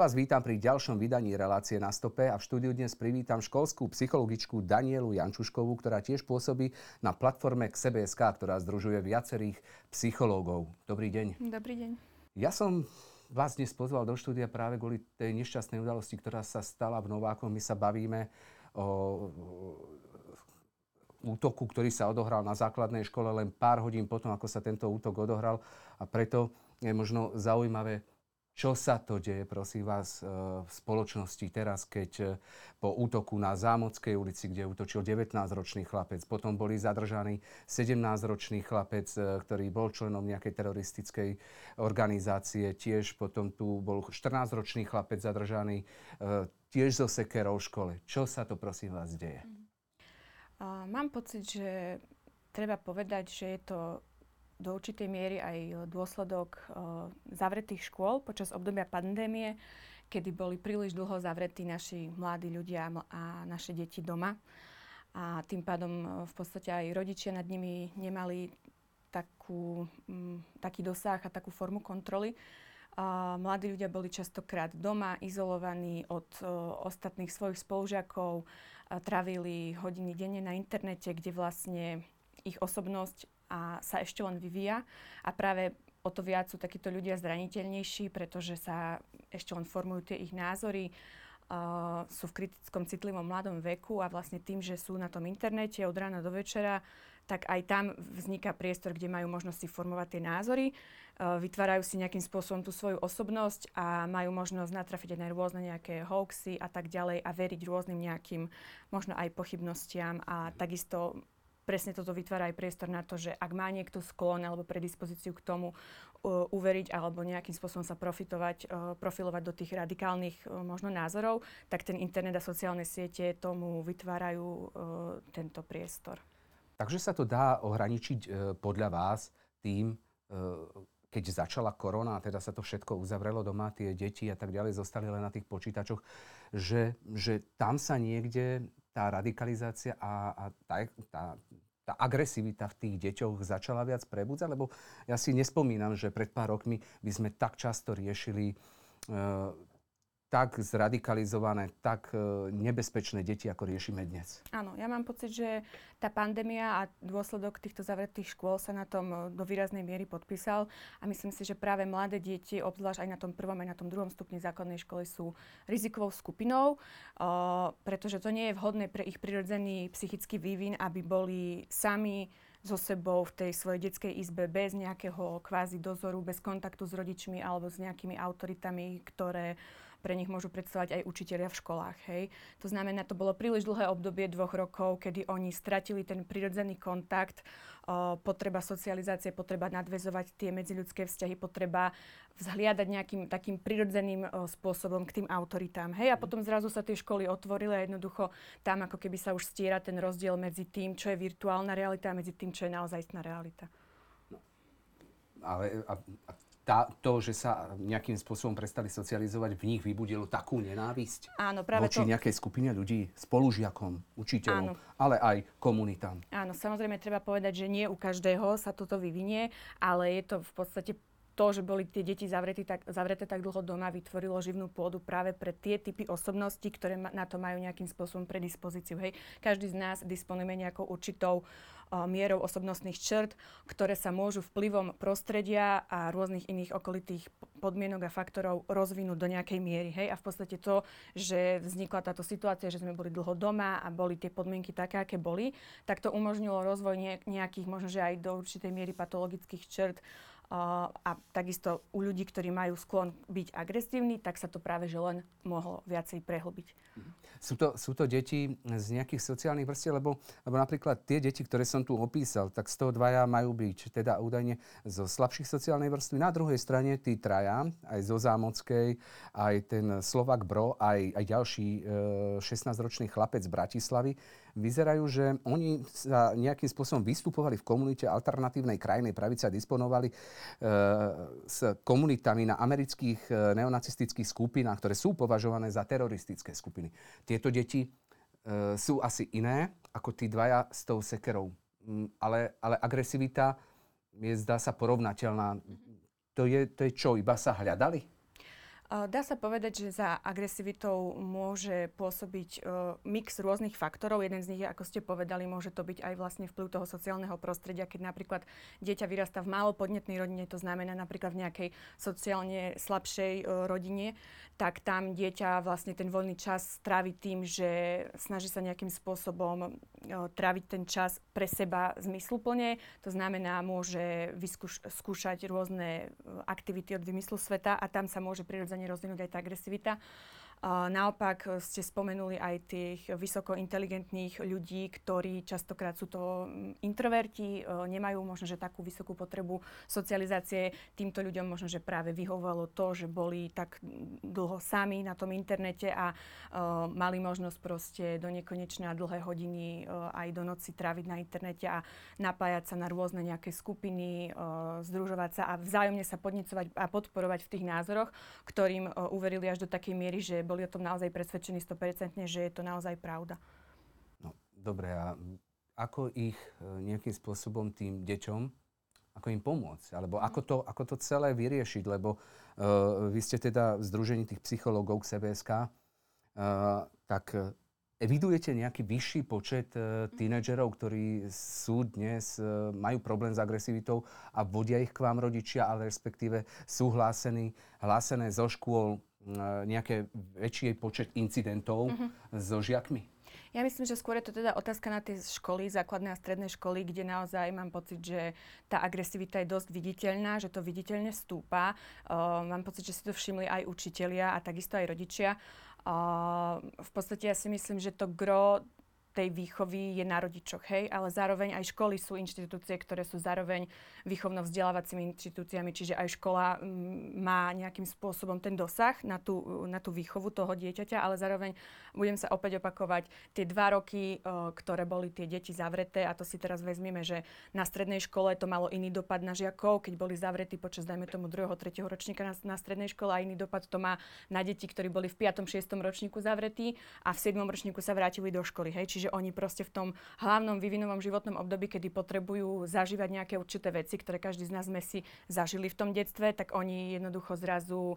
vás vítam pri ďalšom vydaní relácie na stope a v štúdiu dnes privítam školskú psychologičku Danielu Jančuškovú, ktorá tiež pôsobí na platforme KSBSK, ktorá združuje viacerých psychológov. Dobrý deň. Dobrý deň. Ja som vás dnes pozval do štúdia práve kvôli tej nešťastnej udalosti, ktorá sa stala v Novákoch. My sa bavíme o útoku, ktorý sa odohral na základnej škole len pár hodín potom, ako sa tento útok odohral. A preto je možno zaujímavé čo sa to deje, prosím vás, e, v spoločnosti teraz, keď e, po útoku na Zámodskej ulici, kde útočil 19-ročný chlapec, potom boli zadržaní 17-ročný chlapec, e, ktorý bol členom nejakej teroristickej organizácie, tiež potom tu bol 14-ročný chlapec zadržaný tiež zo sekerou v škole. Čo sa to, prosím vás, deje? Mám pocit, že treba povedať, že je to do určitej miery aj dôsledok uh, zavretých škôl počas obdobia pandémie, kedy boli príliš dlho zavretí naši mladí ľudia a naše deti doma. A tým pádom uh, v podstate aj rodičia nad nimi nemali takú, taký dosah a takú formu kontroly. Uh, mladí ľudia boli častokrát doma, izolovaní od ostatných svojich spolužiakov, travili hodiny denne na internete, kde vlastne ich osobnosť a sa ešte len vyvíja. A práve o to viac sú takíto ľudia zraniteľnejší, pretože sa ešte len formujú tie ich názory, uh, sú v kritickom citlivom mladom veku a vlastne tým, že sú na tom internete od rána do večera, tak aj tam vzniká priestor, kde majú možnosť si formovať tie názory, uh, vytvárajú si nejakým spôsobom tú svoju osobnosť a majú možnosť natrafiť aj na rôzne nejaké hoaxy a tak ďalej a veriť rôznym nejakým možno aj pochybnostiam a takisto presne toto vytvára aj priestor na to, že ak má niekto sklon alebo predispozíciu k tomu uh, uveriť alebo nejakým spôsobom sa profitovať, uh, profilovať do tých radikálnych uh, možno názorov, tak ten internet a sociálne siete tomu vytvárajú uh, tento priestor. Takže sa to dá ohraničiť uh, podľa vás tým, uh, keď začala korona teda sa to všetko uzavrelo doma, tie deti a tak ďalej zostali len na tých počítačoch, že, že tam sa niekde tá radikalizácia a, a tá, tá, tá agresivita v tých deťoch začala viac prebudzať? Lebo ja si nespomínam, že pred pár rokmi by sme tak často riešili uh, tak zradikalizované, tak e, nebezpečné deti, ako riešime dnes. Áno, ja mám pocit, že tá pandémia a dôsledok týchto zavretých škôl sa na tom e, do výraznej miery podpísal a myslím si, že práve mladé deti, obzvlášť aj na tom prvom, aj na tom druhom stupni základnej školy sú rizikovou skupinou, uh, pretože to nie je vhodné pre ich prirodzený psychický vývin, aby boli sami so sebou v tej svojej detskej izbe bez nejakého kvázi dozoru, bez kontaktu s rodičmi alebo s nejakými autoritami, ktoré pre nich môžu predstavovať aj učitelia v školách. Hej. To znamená, to bolo príliš dlhé obdobie dvoch rokov, kedy oni stratili ten prirodzený kontakt, o, potreba socializácie, potreba nadvezovať tie medziľudské vzťahy, potreba vzhliadať nejakým takým prirodzeným o, spôsobom k tým autoritám. Hej. A mhm. potom zrazu sa tie školy otvorili a jednoducho tam ako keby sa už stiera ten rozdiel medzi tým, čo je virtuálna realita a medzi tým, čo je naozajstná realita. No, ale a, a tá, to, že sa nejakým spôsobom prestali socializovať, v nich vybudilo takú nenávisť Áno, práve voči to... nejakej skupine ľudí, spolužiakom, učiteľom, Áno. ale aj komunitám. Áno, samozrejme treba povedať, že nie u každého sa toto vyvinie, ale je to v podstate to, že boli tie deti zavreté tak, zavreté tak dlho doma, vytvorilo živnú pôdu práve pre tie typy osobností, ktoré na to majú nejakým spôsobom predispozíciu. Hej. Každý z nás disponuje nejakou určitou uh, mierou osobnostných črt, ktoré sa môžu vplyvom prostredia a rôznych iných okolitých podmienok a faktorov rozvinúť do nejakej miery. Hej. A v podstate to, že vznikla táto situácia, že sme boli dlho doma a boli tie podmienky také, aké boli, tak to umožnilo rozvoj nejakých, možno že aj do určitej miery patologických črt a takisto u ľudí, ktorí majú sklon byť agresívni, tak sa to práve že len mohlo viacej prehlbiť. Mhm. Sú to, sú to deti z nejakých sociálnych vrstiev, lebo, lebo napríklad tie deti, ktoré som tu opísal, tak z toho dvaja majú byť teda údajne zo slabších sociálnej vrstvy. Na druhej strane tí traja, aj zo Zámockej, aj ten Slovak Bro, aj, aj ďalší e, 16-ročný chlapec z Bratislavy, vyzerajú, že oni sa nejakým spôsobom vystupovali v komunite alternatívnej krajnej pravice a disponovali e, s komunitami na amerických e, neonacistických skupinách, ktoré sú považované za teroristické skupiny. Tieto deti e, sú asi iné ako tí dvaja s tou sekerou. Mm, ale, ale agresivita je zdá sa porovnateľná. To je, to je čo, iba sa hľadali? Dá sa povedať, že za agresivitou môže pôsobiť uh, mix rôznych faktorov. Jeden z nich ako ste povedali, môže to byť aj vlastne vplyv toho sociálneho prostredia, keď napríklad dieťa vyrastá v málo podnetnej rodine, to znamená napríklad v nejakej sociálne slabšej uh, rodine, tak tam dieťa vlastne ten voľný čas trávi tým, že snaží sa nejakým spôsobom uh, tráviť ten čas pre seba zmysluplne. To znamená, môže vyskúšať rôzne aktivity od vymyslu sveta a tam sa môže prirodzene rozvinúť aj tá agresivita. Naopak e, ste spomenuli aj tých vysoko inteligentných ľudí, ktorí častokrát sú to introverti, e, nemajú možno, že takú vysokú potrebu socializácie. Týmto ľuďom možno, že práve vyhovovalo to, že boli tak dlho sami na tom internete a uh, mali možnosť proste do nekonečné a dlhé hodiny aj do noci tráviť na internete a napájať sa na rôzne nejaké skupiny, združovať sa a vzájomne sa podnecovať a podporovať v tých názoroch, ktorým uverili až do takej miery, že boli o tom naozaj presvedčení 100%, že je to naozaj pravda. No, dobre, a ako ich e, nejakým spôsobom tým deťom, ako im pomôcť? Alebo ako to, ako to celé vyriešiť? Lebo uh, vy ste teda v Združení tých psychológov k CBSK, uh, tak evidujete nejaký vyšší počet uh, tínedžerov, ktorí sú dnes, uh, majú problém s agresivitou a vodia ich k vám rodičia, ale respektíve sú hlásení, hlásené zo škôl nejaké väčší počet incidentov uh-huh. so žiakmi? Ja myslím, že skôr je to teda otázka na tie školy, základné a stredné školy, kde naozaj mám pocit, že tá agresivita je dosť viditeľná, že to viditeľne stúpa. Uh, mám pocit, že si to všimli aj učitelia a takisto aj rodičia. Uh, v podstate ja si myslím, že to gro tej výchovy je na rodičoch, hej, ale zároveň aj školy sú inštitúcie, ktoré sú zároveň výchovno-vzdelávacími inštitúciami, čiže aj škola m, má nejakým spôsobom ten dosah na tú, na tú výchovu toho dieťaťa, ale zároveň budem sa opäť opakovať, tie dva roky, o, ktoré boli tie deti zavreté, a to si teraz vezmeme, že na strednej škole to malo iný dopad na žiakov, keď boli zavretí počas, dajme tomu, druhého, tretieho ročníka na, na strednej škole a iný dopad to má na deti, ktorí boli v 5. 6. ročníku zavretí a v 7. ročníku sa vrátili do školy, hej, čiže oni proste v tom hlavnom vývinovom životnom období, kedy potrebujú zažívať nejaké určité veci, ktoré každý z nás sme si zažili v tom detstve, tak oni jednoducho zrazu o,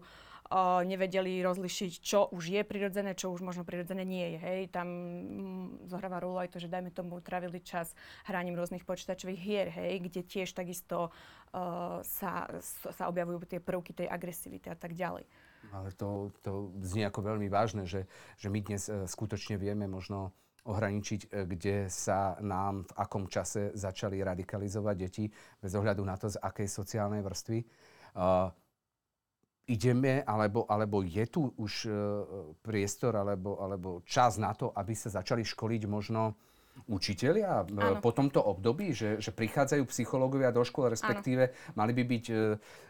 nevedeli rozlišiť, čo už je prirodzené, čo už možno prirodzené nie je. Hej. Tam mm, zohráva rolu aj to, že dajme tomu trávili čas hraním rôznych počítačových hier, hej, kde tiež takisto o, sa, sa objavujú tie prvky tej agresivity a tak ďalej. Ale to, to znie ako veľmi vážne, že, že my dnes e, skutočne vieme možno ohraničiť, e, kde sa nám v akom čase začali radikalizovať deti, bez ohľadu na to, z akej sociálnej vrstvy. Uh, ideme, alebo, alebo je tu už uh, priestor alebo, alebo čas na to, aby sa začali školiť možno učitelia ano. po tomto období, že, že prichádzajú psychológovia do škôl, respektíve ano. mali by byť e,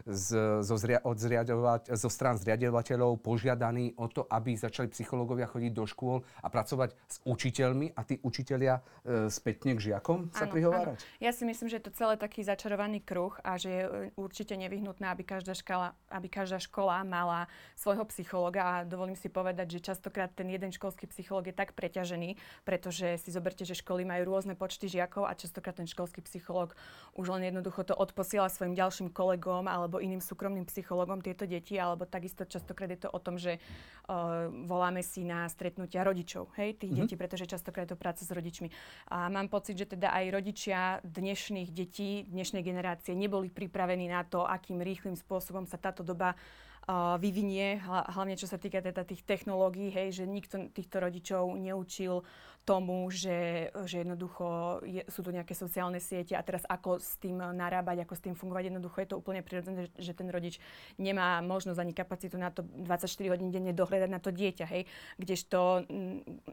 z, zo, zria, od zriadovať, zo strán zriadovateľov požiadaní o to, aby začali psychológovia chodiť do škôl a pracovať s učiteľmi a tí učitelia e, spätne k žiakom sa ano, prihovárať? Ano. Ja si myslím, že je to celé taký začarovaný kruh a že je e, určite nevyhnutné, aby každá, škola, aby každá škola mala svojho psychológa a dovolím si povedať, že častokrát ten jeden školský psychológ je tak preťažený, pretože si zoberte, že že školy majú rôzne počty žiakov a častokrát ten školský psychológ už len jednoducho to odposiela svojim ďalším kolegom alebo iným súkromným psychológom tieto deti, alebo takisto častokrát je to o tom, že uh, voláme si na stretnutia rodičov, hej, tých mm-hmm. detí, pretože častokrát je to práca s rodičmi. A mám pocit, že teda aj rodičia dnešných detí, dnešnej generácie neboli pripravení na to, akým rýchlým spôsobom sa táto doba uh, vyvinie, hlavne čo sa týka teda tých technológií, hej, že nikto týchto rodičov neučil tomu, že, že jednoducho je, sú tu nejaké sociálne siete a teraz ako s tým narábať, ako s tým fungovať. Jednoducho je to úplne prirodzené, že, že ten rodič nemá možnosť ani kapacitu na to 24 hodín denne dohľadať na to dieťa. Hej? Kdežto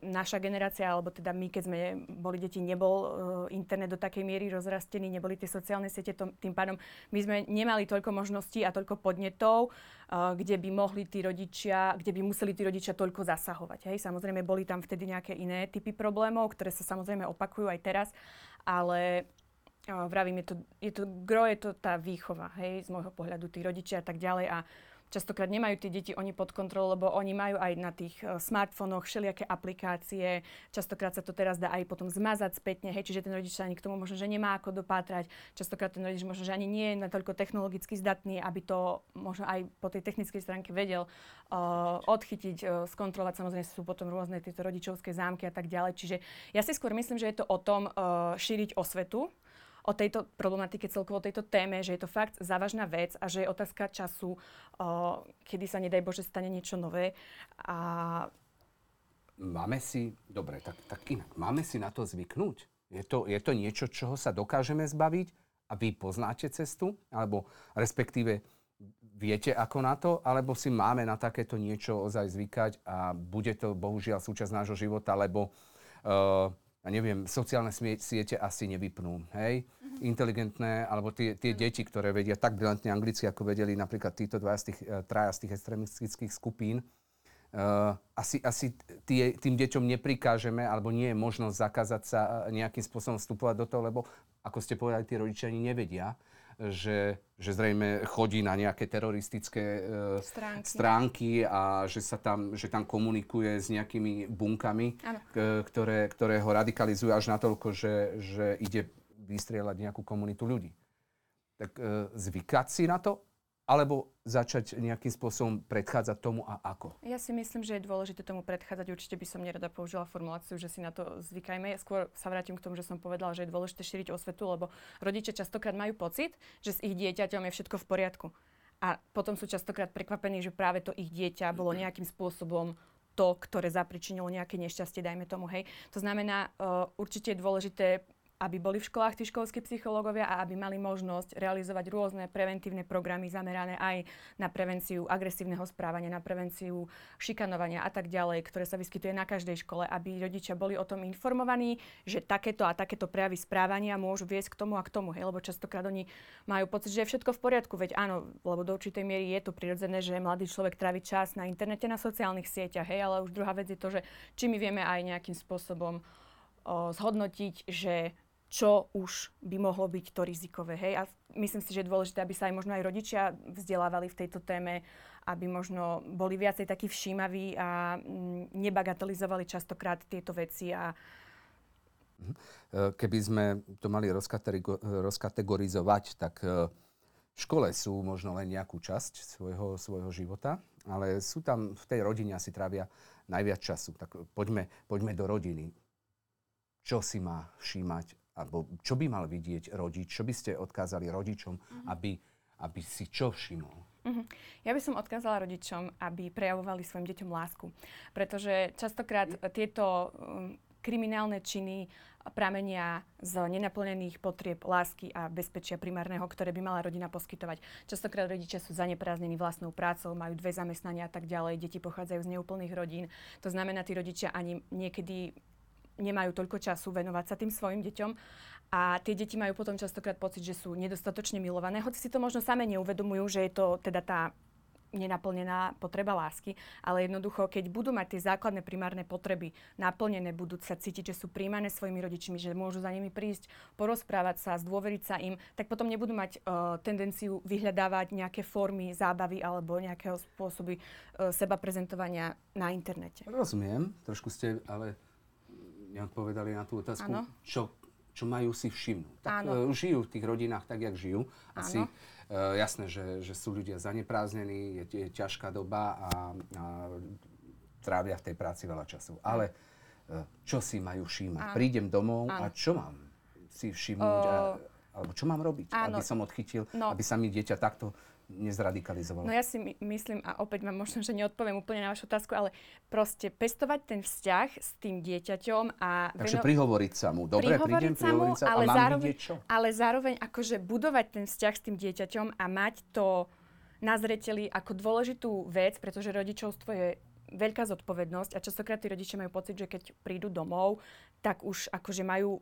naša generácia, alebo teda my, keď sme boli deti, nebol uh, internet do takej miery rozrastený, neboli tie sociálne siete, to, tým pádom my sme nemali toľko možností a toľko podnetov, uh, kde by mohli tí rodičia, kde by museli tí rodičia toľko zasahovať. Hej? Samozrejme, boli tam vtedy nejaké iné typy problémov, ktoré sa samozrejme opakujú aj teraz, ale vravím, je to, je to, gro je to tá výchova, hej, z môjho pohľadu, tí rodičia a tak ďalej a Častokrát nemajú tie deti oni pod kontrolou, lebo oni majú aj na tých uh, smartfónoch všelijaké aplikácie. Častokrát sa to teraz dá aj potom zmazať spätne, hej, čiže ten rodič sa ani k tomu možno, že nemá ako dopátrať. Častokrát ten rodič možno, že ani nie je natoľko technologicky zdatný, aby to možno aj po tej technickej stránke vedel uh, odchytiť, uh, skontrolovať. Samozrejme sú potom rôzne tieto rodičovské zámky a tak ďalej. Čiže ja si skôr myslím, že je to o tom uh, šíriť osvetu, o tejto problematike, celkovo o tejto téme, že je to fakt závažná vec a že je otázka času, o, kedy sa, nedaj Bože, stane niečo nové. A... Máme si, dobre, tak, tak inak, máme si na to zvyknúť? Je to, je to niečo, čoho sa dokážeme zbaviť a vy poznáte cestu? Alebo respektíve viete ako na to? Alebo si máme na takéto niečo ozaj zvykať a bude to bohužiaľ súčasť nášho života, lebo uh, ja neviem, sociálne siete asi nevypnú, hej? Mm-hmm. Inteligentné, alebo tie, tie deti, ktoré vedia tak brilantne anglicky, ako vedeli napríklad títo dva z tých, uh, traja z tých extremistických skupín, uh, asi, asi tie, tým deťom neprikážeme, alebo nie je možnosť zakázať sa nejakým spôsobom vstupovať do toho, lebo, ako ste povedali, tí rodičia ani nevedia, že, že zrejme chodí na nejaké teroristické e, stránky. stránky a že, sa tam, že tam komunikuje s nejakými bunkami, k, ktoré, ktoré ho radikalizujú až natoľko, že, že ide vystrieľať nejakú komunitu ľudí. Tak e, zvykať si na to alebo začať nejakým spôsobom predchádzať tomu a ako? Ja si myslím, že je dôležité tomu predchádzať. Určite by som nerada použila formuláciu, že si na to zvykajme. Skôr sa vrátim k tomu, že som povedala, že je dôležité šíriť osvetu, lebo rodičia častokrát majú pocit, že s ich dieťaťom je všetko v poriadku. A potom sú častokrát prekvapení, že práve to ich dieťa bolo nejakým spôsobom to, ktoré zapričinilo nejaké nešťastie, dajme tomu, hej. To znamená, uh, určite je dôležité aby boli v školách tí školskí psychológovia a aby mali možnosť realizovať rôzne preventívne programy zamerané aj na prevenciu agresívneho správania, na prevenciu šikanovania a tak ďalej, ktoré sa vyskytuje na každej škole, aby rodičia boli o tom informovaní, že takéto a takéto prejavy správania môžu viesť k tomu a k tomu, hej, lebo častokrát oni majú pocit, že je všetko v poriadku, veď áno, lebo do určitej miery je to prirodzené, že mladý človek trávi čas na internete, na sociálnych sieťach, hej, ale už druhá vec je to, že či my vieme aj nejakým spôsobom zhodnotiť, že čo už by mohlo byť to rizikové. Hej? A myslím si, že je dôležité, aby sa aj možno aj rodičia vzdelávali v tejto téme, aby možno boli viacej takí všímaví a mm, nebagatelizovali častokrát tieto veci. A... Mhm. E, keby sme to mali rozkategorizovať, tak e, v škole sú možno len nejakú časť svojho, svojho života, ale sú tam v tej rodine asi trávia najviac času. Tak poďme, poďme do rodiny. Čo si má všímať alebo čo by mal vidieť rodič, čo by ste odkázali rodičom, uh-huh. aby, aby si čo všimol? Uh-huh. Ja by som odkázala rodičom, aby prejavovali svojim deťom lásku. Pretože častokrát tieto um, kriminálne činy pramenia z nenaplnených potrieb lásky a bezpečia primárneho, ktoré by mala rodina poskytovať. Častokrát rodičia sú zaneprázdnení vlastnou prácou, majú dve zamestnania a tak ďalej, deti pochádzajú z neúplných rodín. To znamená, tí rodičia ani niekedy nemajú toľko času venovať sa tým svojim deťom a tie deti majú potom častokrát pocit, že sú nedostatočne milované, hoci si to možno same neuvedomujú, že je to teda tá nenaplnená potreba lásky, ale jednoducho, keď budú mať tie základné primárne potreby naplnené, budú sa cítiť, že sú príjmané svojimi rodičmi, že môžu za nimi prísť, porozprávať sa, zdôveriť sa im, tak potom nebudú mať uh, tendenciu vyhľadávať nejaké formy zábavy alebo nejakého spôsoby uh, seba prezentovania na internete. Rozumiem, trošku ste ale neodpovedali na tú otázku, čo, čo majú si všimnúť. Tak uh, žijú v tých rodinách tak, jak žijú. Asi uh, jasné, že, že sú ľudia zanepráznení, je, je ťažká doba a, a trávia v tej práci veľa času. Ale uh, čo si majú všímať? Áno. Prídem domov Áno. a čo mám si všimnúť? Uh, a, alebo čo mám robiť, áno. aby som odchytil, no. aby sa mi dieťa takto nezradikalizovalo? No ja si my, myslím, a opäť vám možno, že neodpoviem úplne na vašu otázku, ale proste pestovať ten vzťah s tým dieťaťom a... Takže veno... prihovoriť sa mu. Dobre, prídem, sa mu, sa ale, a mám zároveň, čo? ale zároveň akože budovať ten vzťah s tým dieťaťom a mať to na zreteli ako dôležitú vec, pretože rodičovstvo je veľká zodpovednosť a častokrát tí rodičia majú pocit, že keď prídu domov, tak už akože majú o,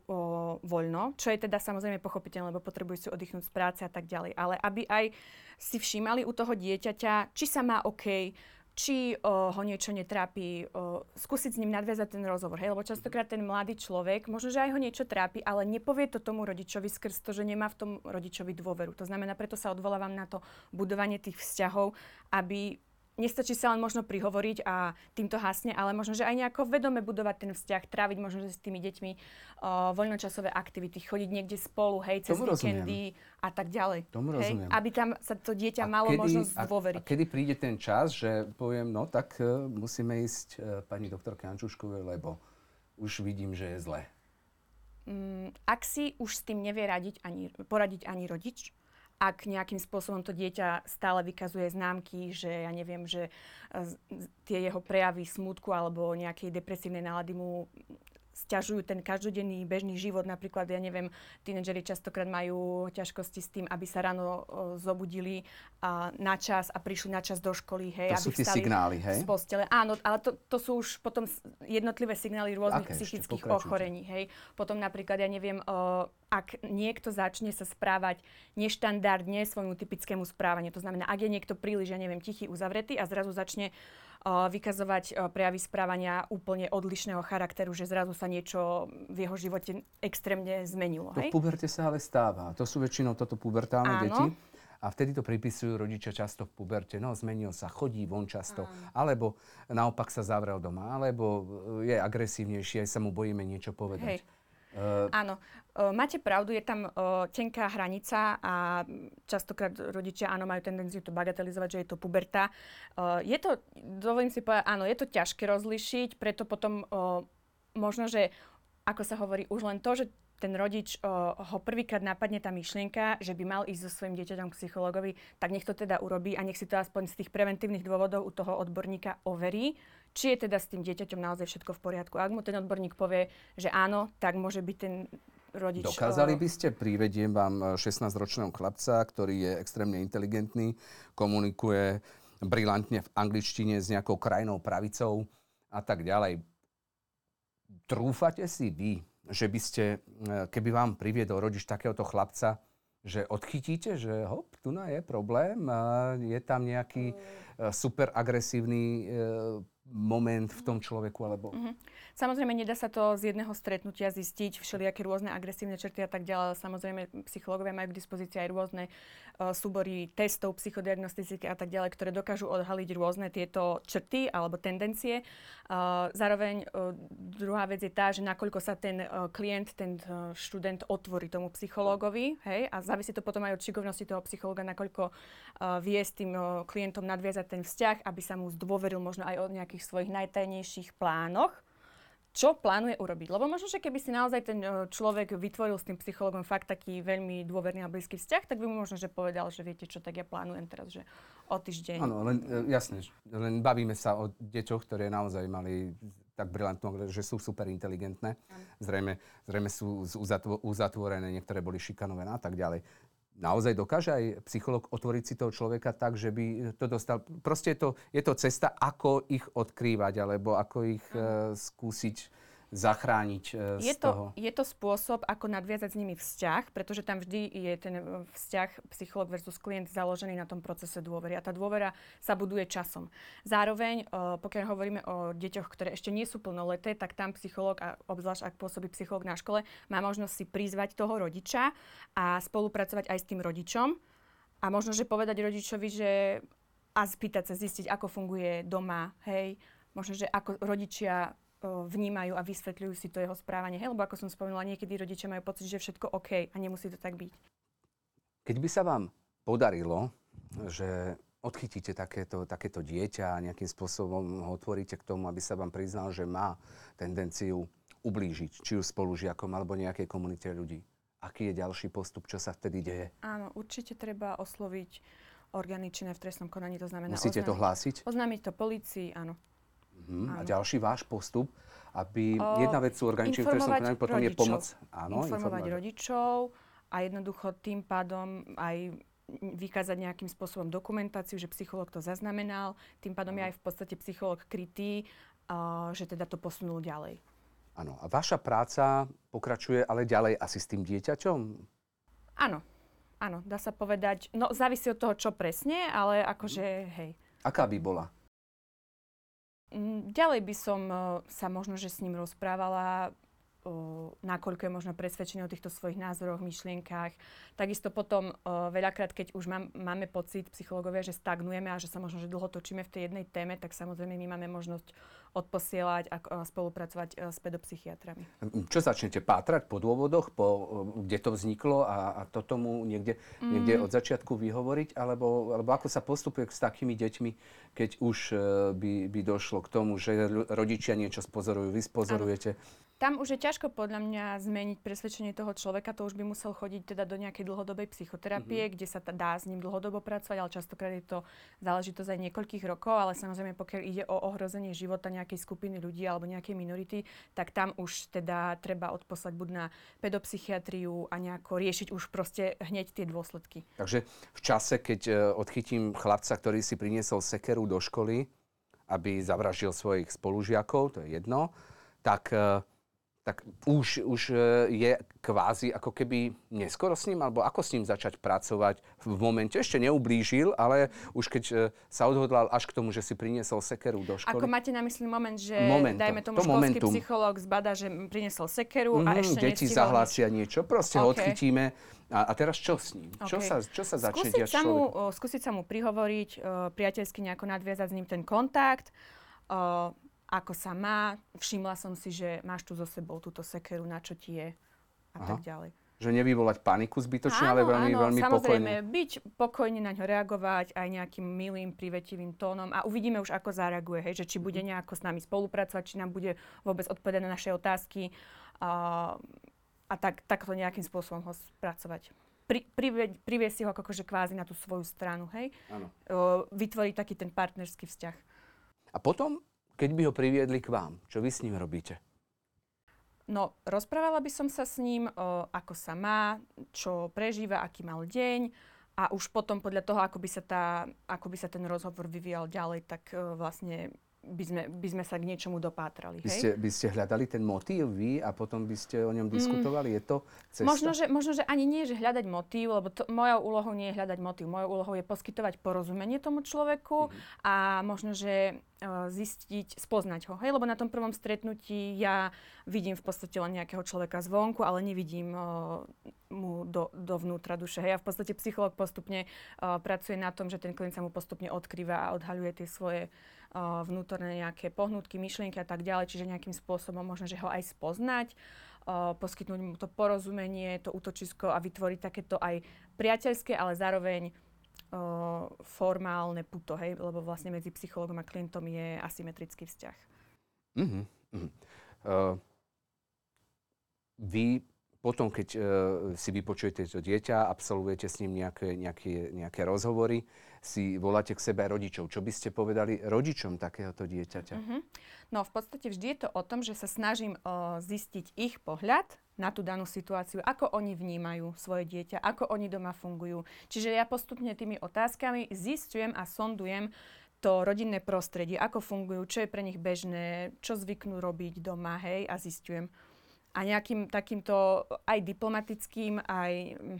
voľno, čo je teda samozrejme pochopiteľné, lebo potrebujú si oddychnúť z práce a tak ďalej. Ale aby aj si všímali u toho dieťaťa, či sa má OK, či o, ho niečo netrápi, o, skúsiť s ním nadviazať ten rozhovor. Hej? Lebo častokrát ten mladý človek, možno, že aj ho niečo trápi, ale nepovie to tomu rodičovi skrz to, že nemá v tom rodičovi dôveru. To znamená, preto sa odvolávam na to budovanie tých vzťahov, aby nestačí sa len možno prihovoriť a týmto hasne, ale možno, že aj nejako vedome budovať ten vzťah, tráviť možno, že s tými deťmi uh, voľnočasové aktivity, chodiť niekde spolu, hej, cez Tomu víkendy rozumiem. a tak ďalej. Tomu hej, rozumiem. Aby tam sa to dieťa a malo kedy, možnosť dôveriť. A, a kedy príde ten čas, že poviem, no tak uh, musíme ísť uh, pani doktorke Ančuškovej, lebo už vidím, že je zle. Um, ak si už s tým nevie radiť ani, poradiť ani rodič, ak nejakým spôsobom to dieťa stále vykazuje známky, že ja neviem, že tie jeho prejavy smutku alebo nejakej depresívnej nálady mu stiažujú ten každodenný bežný život. Napríklad, ja neviem, tínedžeri častokrát majú ťažkosti s tým, aby sa ráno zobudili a, na čas a prišli na čas do školy. Hej, to aby sú tie signály, hej? Z postele. Áno, ale to, to sú už potom jednotlivé signály rôznych Aké psychických ochorení. Hej. Potom napríklad, ja neviem, ak niekto začne sa správať neštandardne svojmu typickému správaniu. To znamená, ak je niekto príliš, ja neviem, tichý, uzavretý a zrazu začne vykazovať prejavy správania úplne odlišného charakteru, že zrazu sa niečo v jeho živote extrémne zmenilo. To hej? v puberte sa ale stáva. To sú väčšinou toto pubertálne Áno. deti. A vtedy to pripisujú rodičia často v puberte. No, zmenil sa, chodí von často. Áno. Alebo naopak sa zavrel doma. Alebo je agresívnejší, aj sa mu bojíme niečo povedať. Hej. Uh, Áno, uh, máte pravdu, je tam uh, tenká hranica a častokrát rodičia áno majú tendenciu to bagatelizovať, že je to puberta. Uh, je to, dovolím si povedať, áno, je to ťažké rozlišiť, preto potom uh, možno, že ako sa hovorí, už len to, že ten rodič uh, ho prvýkrát napadne tá myšlienka, že by mal ísť so svojím dieťaťom k psychologovi, tak nech to teda urobí a nech si to aspoň z tých preventívnych dôvodov u toho odborníka overí či je teda s tým dieťaťom naozaj všetko v poriadku. Ak mu ten odborník povie, že áno, tak môže byť ten rodič... Dokázali by ste, privediem vám 16-ročného chlapca, ktorý je extrémne inteligentný, komunikuje brilantne v angličtine s nejakou krajnou pravicou a tak ďalej. Trúfate si vy, že by ste, e, keby vám priviedol rodič takéhoto chlapca, že odchytíte, že hop, tu je problém, je tam nejaký super agresívny moment v tom človeku? Alebo... Mm-hmm. Samozrejme, nedá sa to z jedného stretnutia zistiť, všelijaké rôzne agresívne črty a tak ďalej. Samozrejme, psychológovia majú k dispozícii aj rôzne súbory testov, psychodiagnostiky a tak ďalej, ktoré dokážu odhaliť rôzne tieto črty alebo tendencie. Uh, zároveň uh, druhá vec je tá, že nakoľko sa ten klient, ten študent otvorí tomu psychológovi, hej, a závisí to potom aj od šikovnosti toho psychológa, nakoľko vie s tým klientom nadviazať ten vzťah, aby sa mu zdôveril možno aj o nejakých svojich najtajnejších plánoch, čo plánuje urobiť. Lebo možno, že keby si naozaj ten e, človek vytvoril s tým psychologom fakt taký veľmi dôverný a blízky vzťah, tak by mu možno, že povedal, že viete čo, tak ja plánujem teraz, že o týždeň. Áno, len e, jasne, len bavíme sa o deťoch, ktoré naozaj mali tak brilantnú, že sú super inteligentné. Zrejme, zrejme sú uzatvorené, niektoré boli šikanované a tak ďalej naozaj dokáže aj psycholog otvoriť si toho človeka tak, že by to dostal... Proste je to, je to cesta, ako ich odkrývať, alebo ako ich uh, skúsiť zachrániť je z to, toho. Je to spôsob, ako nadviazať s nimi vzťah, pretože tam vždy je ten e, vzťah psycholog versus klient založený na tom procese dôvery. A tá dôvera sa buduje časom. Zároveň, uh, pokiaľ hovoríme o deťoch, ktoré ešte nie sú plnoleté, tak tam psycholog, a obzvlášť ak pôsobí psycholog na škole, má možnosť si prizvať toho rodiča a spolupracovať aj s tým rodičom. A možno, že povedať rodičovi, že a spýtať sa, zistiť, ako funguje doma, hej, možno, že ako rodičia vnímajú a vysvetľujú si to jeho správanie. Hej, lebo ako som spomínala, niekedy rodičia majú pocit, že všetko OK a nemusí to tak byť. Keď by sa vám podarilo, že odchytíte takéto, takéto dieťa a nejakým spôsobom ho otvoríte k tomu, aby sa vám priznal, že má tendenciu ublížiť, či už spolužiakom alebo nejakej komunite ľudí. Aký je ďalší postup, čo sa vtedy deje? Áno, určite treba osloviť orgány činné v trestnom konaní, to znamená... Musíte oznámiť, to hlásiť? Oznámiť to policii, áno. Uh-huh. A ďalší váš postup, aby o, jedna vec sú organičné, povedal, potom rodičov. je pomoc. Áno, informovať, informovať rodičov a jednoducho tým pádom aj vykázať nejakým spôsobom dokumentáciu, že psychológ to zaznamenal. Tým pádom je aj v podstate psychológ krytý, uh, že teda to posunul ďalej. Áno. A vaša práca pokračuje ale ďalej asi s tým dieťaťom? Áno. Áno, dá sa povedať. No, závisí od toho, čo presne, ale akože, hej. Aká by bola? Mm, ďalej by som uh, sa možno, že s ním rozprávala nakoľko je možno presvedčený o týchto svojich názoroch, myšlienkách. Takisto potom veľakrát, keď už mám, máme pocit psychológovia, že stagnujeme a že sa možno, že dlho točíme v tej jednej téme, tak samozrejme my máme možnosť odposielať a spolupracovať s pedopsychiatrami. Čo začnete pátrať po dôvodoch, po, kde to vzniklo a, a to tomu niekde, mm. niekde od začiatku vyhovoriť? Alebo, alebo ako sa postupuje s takými deťmi, keď už e, by, by došlo k tomu, že rodičia niečo spozorujú, vy spozorujete? Ano tam už je ťažko podľa mňa zmeniť presvedčenie toho človeka, to už by musel chodiť teda do nejakej dlhodobej psychoterapie, mm-hmm. kde sa t- dá s ním dlhodobo pracovať, ale častokrát je to záležitosť aj niekoľkých rokov, ale samozrejme pokiaľ ide o ohrozenie života nejakej skupiny ľudí alebo nejakej minority, tak tam už teda treba odposlať buď na pedopsychiatriu a nejako riešiť už proste hneď tie dôsledky. Takže v čase, keď e, odchytím chlapca, ktorý si priniesol sekeru do školy, aby zavraždil svojich spolužiakov, to je jedno, tak e, tak už, už e, je kvázi ako keby neskoro s ním, alebo ako s ním začať pracovať v momente, ešte neublížil, ale už keď e, sa odhodlal až k tomu, že si priniesol sekeru do školy. Ako máte na mysli moment, že momentum, dajme tomu to školský momentum. psychológ zbada, že priniesol sekeru mm, a mhm, ešte Deti zahlásia niečo, proste okay. ho odchytíme. A, a teraz čo s ním? Okay. Čo, sa, čo sa začne skúsiť sa, mu, o, skúsiť sa mu prihovoriť, o, priateľsky nejako nadviazať s ním ten kontakt, o, ako sa má. Všimla som si, že máš tu so sebou túto sekeru, na čo ti je a Aha. tak ďalej. Že nevyvolať paniku zbytočne, ale veľmi, áno, veľmi samozrejme, pokojne. byť pokojne na ňo reagovať aj nejakým milým, privetivým tónom a uvidíme už, ako zareaguje, hej, že či bude mhm. nejako s nami spolupracovať, či nám bude vôbec odpovedať na naše otázky a, a tak, takto nejakým spôsobom ho spracovať. Pri, priviesť si ho akože kvázi na tú svoju stranu, hej? Áno. vytvoriť taký ten partnerský vzťah. A potom keď by ho priviedli k vám, čo vy s ním robíte? No, rozprávala by som sa s ním, o, ako sa má, čo prežíva, aký mal deň a už potom podľa toho, ako by sa, tá, ako by sa ten rozhovor vyvíjal ďalej, tak o, vlastne by sme, by sme sa k niečomu dopátrali. By ste, by ste hľadali ten motív vy a potom by ste o ňom mm. diskutovali? Mm. Je to cesta? Možno že, možno, že ani nie, že hľadať motív, lebo to, mojou úlohou nie je hľadať motív. Mojou úlohou je poskytovať porozumenie tomu človeku mm. a možno, že uh, zistiť, spoznať ho. Hej? Lebo na tom prvom stretnutí ja vidím v podstate len nejakého človeka zvonku, ale nevidím uh, mu do, dovnútra duše. Hej? A v podstate psychológ postupne uh, pracuje na tom, že ten klient sa mu postupne odkrýva a odhaľuje tie svoje vnútorné nejaké pohnutky, myšlienky a tak ďalej, čiže nejakým spôsobom možno, že ho aj spoznať, poskytnúť mu to porozumenie, to útočisko a vytvoriť takéto aj priateľské, ale zároveň formálne puto, hej, lebo vlastne medzi psychologom a klientom je asymetrický vzťah. Mm-hmm. Uh, vy potom, keď uh, si vypočujete to dieťa, absolvujete s ním nejaké, nejaké, nejaké rozhovory, si voláte k sebe rodičov. Čo by ste povedali rodičom takéhoto dieťaťa? Mm-hmm. No v podstate vždy je to o tom, že sa snažím uh, zistiť ich pohľad na tú danú situáciu, ako oni vnímajú svoje dieťa, ako oni doma fungujú. Čiže ja postupne tými otázkami zistujem a sondujem to rodinné prostredie, ako fungujú, čo je pre nich bežné, čo zvyknú robiť doma, hej, a zistujem. A nejakým takýmto aj diplomatickým, aj mm,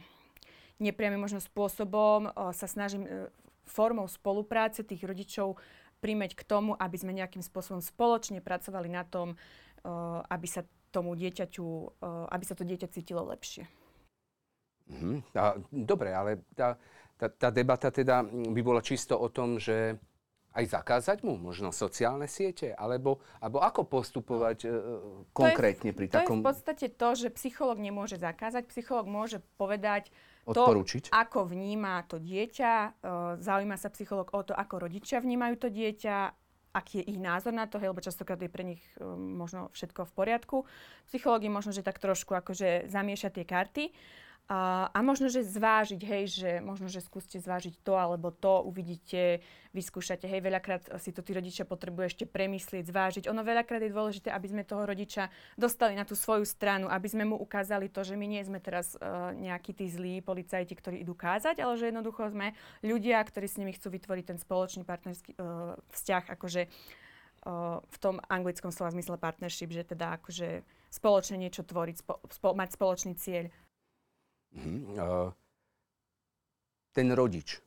nepriamým možno spôsobom o, sa snažím e, formou spolupráce tých rodičov prímeť k tomu, aby sme nejakým spôsobom spoločne pracovali na tom, uh, aby sa tomu dieťaťu, uh, aby sa to dieťa cítilo lepšie. Mm-hmm. A, dobre, ale tá, tá, tá debata teda by bola čisto o tom, že aj zakázať mu možno sociálne siete? Alebo, alebo ako postupovať uh, konkrétne to je, pri takom... To je v podstate to, že psychológ nemôže zakázať. Psychológ môže povedať odporučiť. To, ako vníma to dieťa. Uh, zaujíma sa psychológ o to, ako rodičia vnímajú to dieťa, aký je ich názor na to, hej, lebo častokrát je pre nich um, možno všetko v poriadku. Psychológi možno, že tak trošku akože zamieša tie karty. A, a možno, že zvážiť, hej, že možno, že skúste zvážiť to alebo to, uvidíte, vyskúšate, hej, veľakrát si to tí rodičia potrebujú ešte premyslieť, zvážiť. Ono veľakrát je dôležité, aby sme toho rodiča dostali na tú svoju stranu, aby sme mu ukázali to, že my nie sme teraz uh, nejakí tí zlí policajti, ktorí idú kázať, ale že jednoducho sme ľudia, ktorí s nimi chcú vytvoriť ten spoločný partnerský uh, vzťah, akože uh, v tom anglickom slova zmysle partnership, že teda akože spoločne niečo tvoriť, spo, spo, mať spoločný cieľ. Mhm. Ten rodič,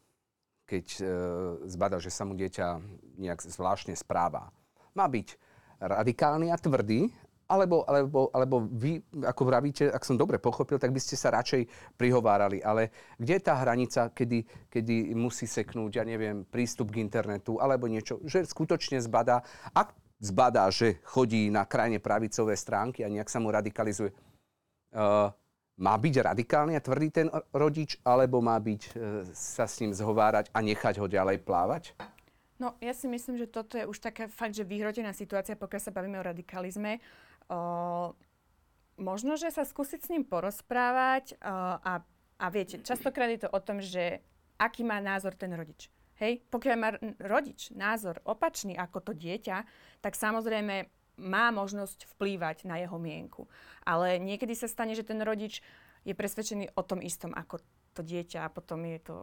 keď e, zbada, že sa mu dieťa nejak zvláštne správa, má byť radikálny a tvrdý, alebo, alebo, alebo vy, ako vravíte, ak som dobre pochopil, tak by ste sa radšej prihovárali. Ale kde je tá hranica, kedy, kedy musí seknúť, ja neviem, prístup k internetu alebo niečo, že skutočne zbadá, ak zbadá, že chodí na krajne pravicové stránky a nejak sa mu radikalizuje, uh, má byť radikálny a tvrdý ten rodič, alebo má byť uh, sa s ním zhovárať a nechať ho ďalej plávať? No, ja si myslím, že toto je už taká fakt, že vyhrotená situácia, pokiaľ sa bavíme o radikalizme. O, možno, že sa skúsiť s ním porozprávať o, a, a viete, častokrát je to o tom, že aký má názor ten rodič. Hej, pokiaľ má rodič názor opačný ako to dieťa, tak samozrejme má možnosť vplývať na jeho mienku. Ale niekedy sa stane, že ten rodič je presvedčený o tom istom ako to dieťa a potom je to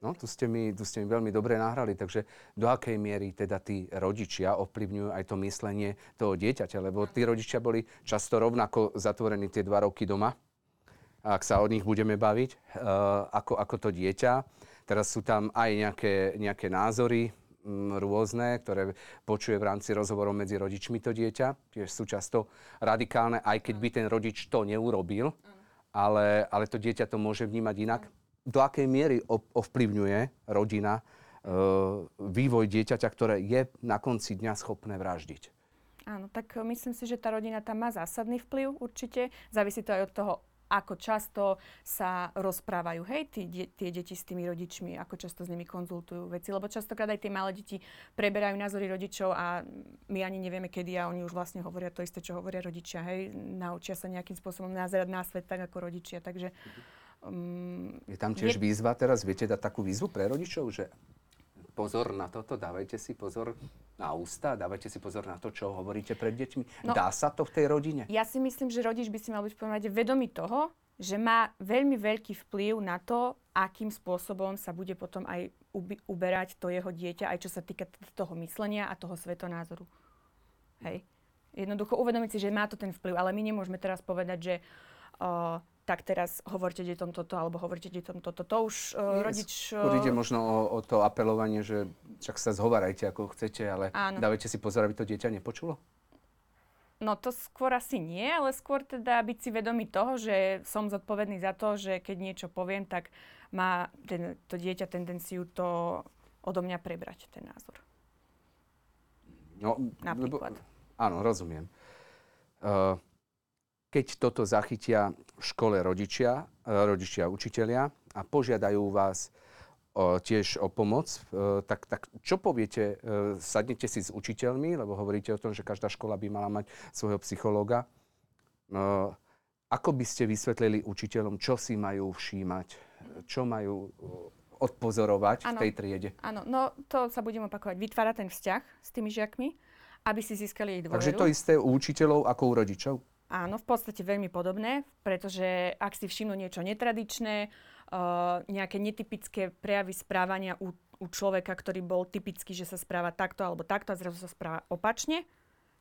No, tu ste, mi, tu ste mi veľmi dobre nahrali, takže do akej miery teda tí rodičia ovplyvňujú aj to myslenie toho dieťaťa, lebo tí rodičia boli často rovnako zatvorení tie dva roky doma, ak sa o nich budeme baviť, uh, ako, ako to dieťa. Teraz sú tam aj nejaké, nejaké názory rôzne, ktoré počuje v rámci rozhovorov medzi rodičmi to dieťa. Tiež sú často radikálne, aj keď by ten rodič to neurobil, ale, ale to dieťa to môže vnímať inak do akej miery ovplyvňuje rodina e, vývoj dieťaťa, ktoré je na konci dňa schopné vraždiť. Áno, tak myslím si, že tá rodina tam má zásadný vplyv určite. Závisí to aj od toho, ako často sa rozprávajú, hej, tí, tie deti s tými rodičmi, ako často s nimi konzultujú veci, lebo častokrát aj tie malé deti preberajú názory rodičov a my ani nevieme kedy a oni už vlastne hovoria to isté, čo hovoria rodičia, hej, naučia sa nejakým spôsobom názerať na svet tak ako rodičia, takže Um, je tam tiež je... výzva teraz, viete dať takú výzvu pre rodičov, že pozor na toto, dávajte si pozor na ústa, dávajte si pozor na to, čo hovoríte pred deťmi. No, Dá sa to v tej rodine? Ja si myslím, že rodič by si mal byť v rade vedomý toho, že má veľmi veľký vplyv na to, akým spôsobom sa bude potom aj uberať to jeho dieťa, aj čo sa týka toho myslenia a toho svetonázoru. Hej. Jednoducho uvedomiť si, že má to ten vplyv, ale my nemôžeme teraz povedať, že uh, tak teraz hovorte deťom toto, alebo hovorte deťom toto. To už uh, rodič... Uh... ide možno o, o to apelovanie, že však sa zhovárajte ako chcete, ale Áno. dávajte si pozor, aby to dieťa nepočulo? No to skôr asi nie, ale skôr teda byť si vedomý toho, že som zodpovedný za to, že keď niečo poviem, tak má ten, to dieťa tendenciu to odo mňa prebrať, ten názor. No, Napríklad. Lebo, áno, rozumiem. Uh, keď toto zachytia v škole rodičia, e, rodičia učitelia a požiadajú vás o, tiež o pomoc, e, tak, tak čo poviete? E, sadnete si s učiteľmi, lebo hovoríte o tom, že každá škola by mala mať svojho psychológa. Ako by ste vysvetlili učiteľom, čo si majú všímať, čo majú odpozorovať ano, v tej triede? Áno, no to sa budem opakovať. Vytvára ten vzťah s tými žiakmi, aby si získali jej dôveru. Takže to isté u učiteľov ako u rodičov? Áno, v podstate veľmi podobné, pretože ak si všimnú niečo netradičné, uh, nejaké netypické prejavy správania u, u človeka, ktorý bol typický, že sa správa takto alebo takto a zrazu sa správa opačne,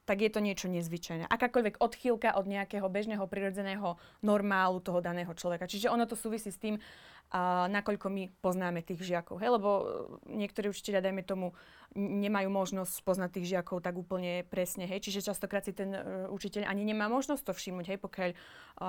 tak je to niečo nezvyčajné. Akákoľvek odchýlka od nejakého bežného, prirodzeného normálu toho daného človeka. Čiže ono to súvisí s tým, a nakoľko my poznáme tých žiakov. Hej? Lebo e, niektorí učiteľia, dajme tomu, nemajú možnosť poznať tých žiakov tak úplne presne. Hej? Čiže častokrát si ten uh, učiteľ ani nemá možnosť to všimnúť. Hej? Pokiaľ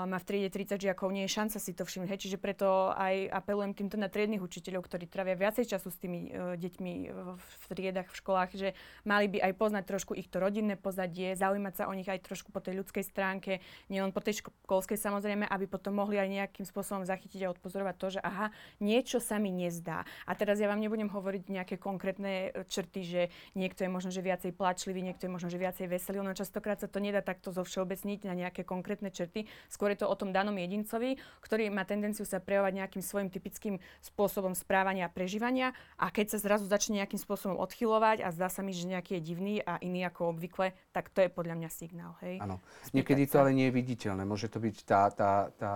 má v triede 30 žiakov, nie je šanca si to všimnúť. Hej? Čiže preto aj apelujem týmto na triednych učiteľov, ktorí trávia viacej času s tými uh, deťmi v triedach, v školách, že mali by aj poznať trošku ich to rodinné pozadie, zaujímať sa o nich aj trošku po tej ľudskej stránke, nielen po tej školskej samozrejme, aby potom mohli aj nejakým spôsobom zachytiť a odpozorovať to, že aha, niečo sa mi nezdá. A teraz ja vám nebudem hovoriť nejaké konkrétne e, črty, že niekto je možno že viacej plačlivý, niekto je možno že viacej veselý. No častokrát sa to nedá takto zo všeobecniť na nejaké konkrétne črty. Skôr je to o tom danom jedincovi, ktorý má tendenciu sa prejavovať nejakým svojim typickým spôsobom správania a prežívania. A keď sa zrazu začne nejakým spôsobom odchylovať a zdá sa mi, že nejaký je divný a iný ako obvykle, tak to je podľa mňa signál. Áno. Niekedy to ale nie je viditeľné. Môže to byť tá, tá, tá